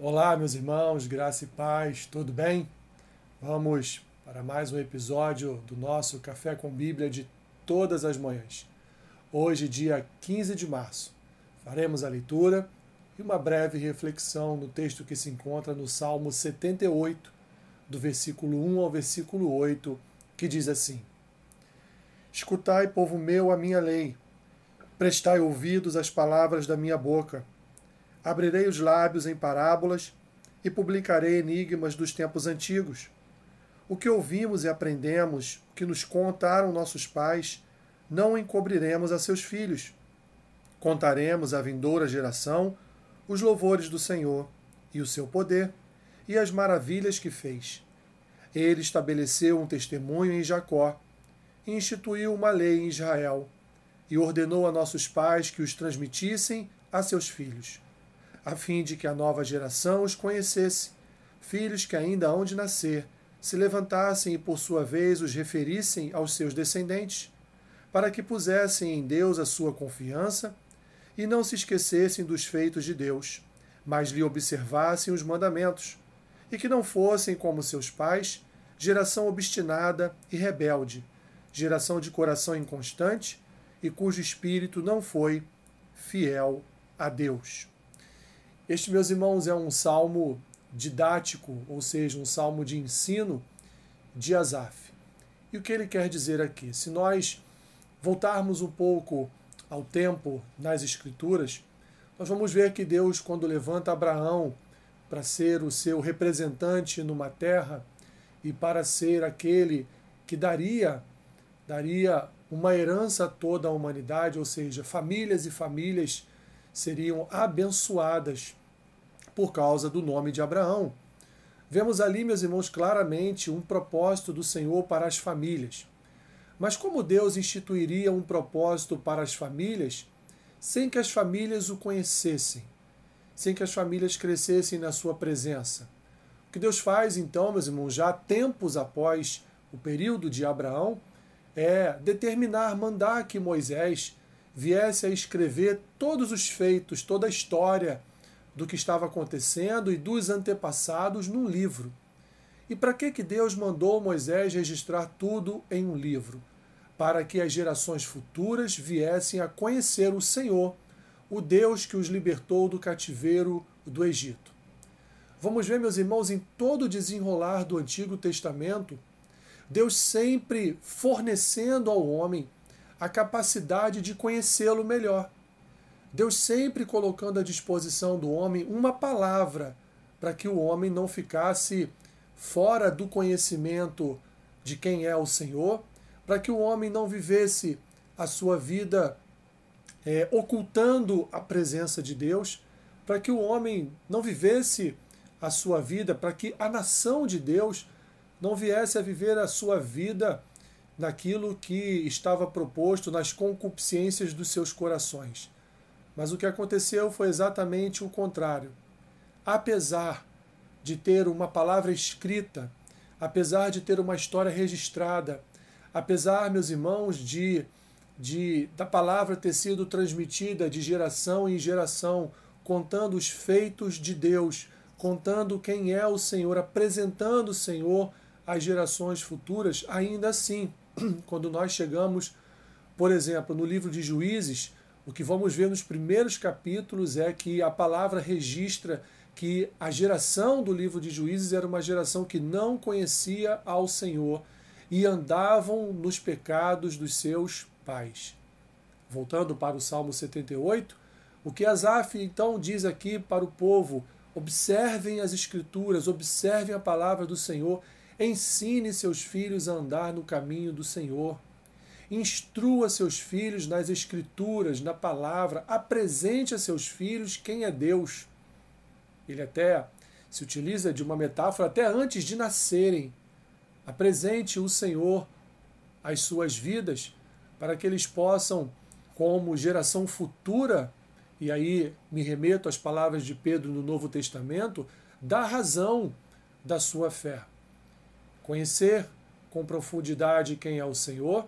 Olá, meus irmãos, graça e paz, tudo bem? Vamos para mais um episódio do nosso Café com Bíblia de todas as manhãs. Hoje, dia 15 de março, faremos a leitura e uma breve reflexão no texto que se encontra no Salmo 78, do versículo 1 ao versículo 8, que diz assim: Escutai, povo meu, a minha lei, prestai ouvidos às palavras da minha boca Abrirei os lábios em parábolas e publicarei enigmas dos tempos antigos. O que ouvimos e aprendemos, o que nos contaram nossos pais, não encobriremos a seus filhos. Contaremos à vindoura geração os louvores do Senhor e o seu poder e as maravilhas que fez. Ele estabeleceu um testemunho em Jacó, e instituiu uma lei em Israel, e ordenou a nossos pais que os transmitissem a seus filhos a fim de que a nova geração os conhecesse, filhos que ainda hão de nascer, se levantassem e por sua vez os referissem aos seus descendentes, para que pusessem em Deus a sua confiança e não se esquecessem dos feitos de Deus, mas lhe observassem os mandamentos, e que não fossem como seus pais, geração obstinada e rebelde, geração de coração inconstante e cujo espírito não foi fiel a Deus. Este, meus irmãos, é um salmo didático, ou seja, um salmo de ensino de Asaf. E o que ele quer dizer aqui? Se nós voltarmos um pouco ao tempo nas Escrituras, nós vamos ver que Deus, quando levanta Abraão para ser o seu representante numa terra e para ser aquele que daria daria uma herança a toda a humanidade, ou seja, famílias e famílias seriam abençoadas por causa do nome de Abraão. Vemos ali, meus irmãos, claramente um propósito do Senhor para as famílias. Mas como Deus instituiria um propósito para as famílias sem que as famílias o conhecessem, sem que as famílias crescessem na sua presença? O que Deus faz, então, meus irmãos, já tempos após o período de Abraão, é determinar, mandar que Moisés viesse a escrever todos os feitos, toda a história do que estava acontecendo e dos antepassados num livro. E para que, que Deus mandou Moisés registrar tudo em um livro? Para que as gerações futuras viessem a conhecer o Senhor, o Deus que os libertou do cativeiro do Egito. Vamos ver, meus irmãos, em todo o desenrolar do Antigo Testamento, Deus sempre fornecendo ao homem a capacidade de conhecê-lo melhor. Deus sempre colocando à disposição do homem uma palavra para que o homem não ficasse fora do conhecimento de quem é o Senhor, para que o homem não vivesse a sua vida é, ocultando a presença de Deus, para que o homem não vivesse a sua vida, para que a nação de Deus não viesse a viver a sua vida naquilo que estava proposto nas concupiscências dos seus corações. Mas o que aconteceu foi exatamente o contrário. Apesar de ter uma palavra escrita, apesar de ter uma história registrada, apesar, meus irmãos, de, de da palavra ter sido transmitida de geração em geração, contando os feitos de Deus, contando quem é o Senhor, apresentando o Senhor às gerações futuras, ainda assim, quando nós chegamos, por exemplo, no livro de Juízes, o que vamos ver nos primeiros capítulos é que a palavra registra que a geração do livro de Juízes era uma geração que não conhecia ao Senhor e andavam nos pecados dos seus pais. Voltando para o Salmo 78, o que Asaf então diz aqui para o povo: observem as Escrituras, observem a palavra do Senhor, ensine seus filhos a andar no caminho do Senhor. Instrua seus filhos nas Escrituras, na palavra, apresente a seus filhos quem é Deus. Ele até se utiliza de uma metáfora até antes de nascerem. Apresente o Senhor às suas vidas para que eles possam, como geração futura, e aí me remeto às palavras de Pedro no Novo Testamento, dar razão da sua fé. Conhecer com profundidade quem é o Senhor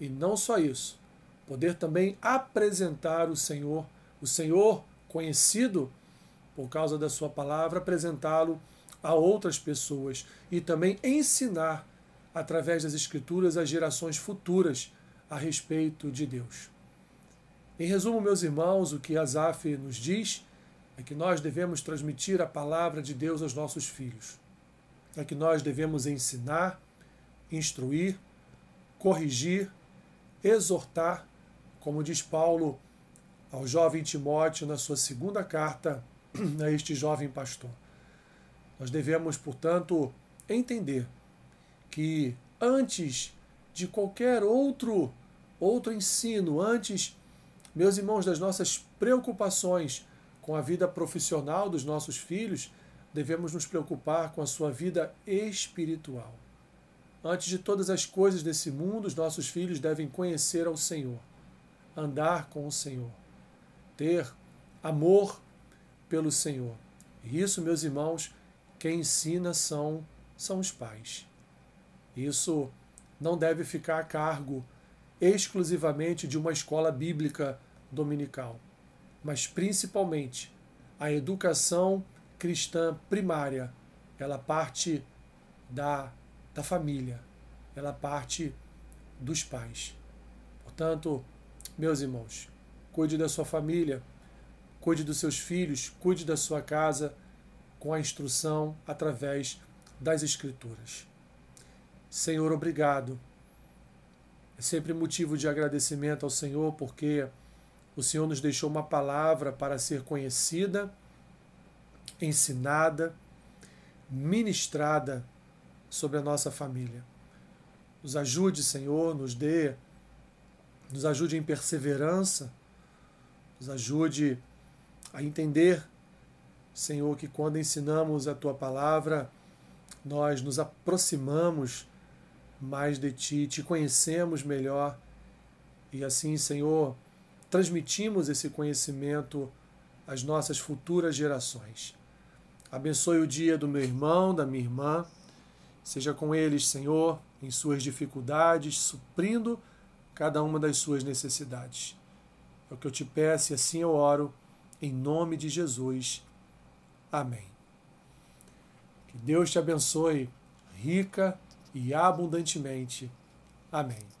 e não só isso, poder também apresentar o Senhor, o Senhor conhecido por causa da Sua palavra, apresentá-lo a outras pessoas e também ensinar, através das Escrituras, às gerações futuras a respeito de Deus. Em resumo, meus irmãos, o que Asaf nos diz é que nós devemos transmitir a palavra de Deus aos nossos filhos. É que nós devemos ensinar, instruir, corrigir, exortar, como diz Paulo ao jovem Timóteo na sua segunda carta a este jovem pastor. Nós devemos, portanto, entender que antes de qualquer outro outro ensino, antes, meus irmãos, das nossas preocupações com a vida profissional dos nossos filhos, devemos nos preocupar com a sua vida espiritual. Antes de todas as coisas desse mundo, os nossos filhos devem conhecer ao Senhor, andar com o Senhor, ter amor pelo Senhor. E isso, meus irmãos, quem ensina são, são os pais. Isso não deve ficar a cargo exclusivamente de uma escola bíblica dominical, mas principalmente a educação cristã primária, ela parte da, da família, ela parte dos pais. Portanto, meus irmãos, cuide da sua família, cuide dos seus filhos, cuide da sua casa com a instrução através das Escrituras. Senhor, obrigado. É sempre motivo de agradecimento ao Senhor, porque o Senhor nos deixou uma palavra para ser conhecida, ensinada, ministrada sobre a nossa família. Nos ajude, Senhor, nos dê, nos ajude em perseverança, nos ajude a entender, Senhor, que quando ensinamos a tua palavra, nós nos aproximamos mais de ti, te conhecemos melhor e assim, Senhor, transmitimos esse conhecimento às nossas futuras gerações. Abençoe o dia do meu irmão, da minha irmã. Seja com eles, Senhor, em suas dificuldades, suprindo cada uma das suas necessidades. É o que eu te peço e assim eu oro, em nome de Jesus. Amém. Que Deus te abençoe rica e abundantemente. Amém.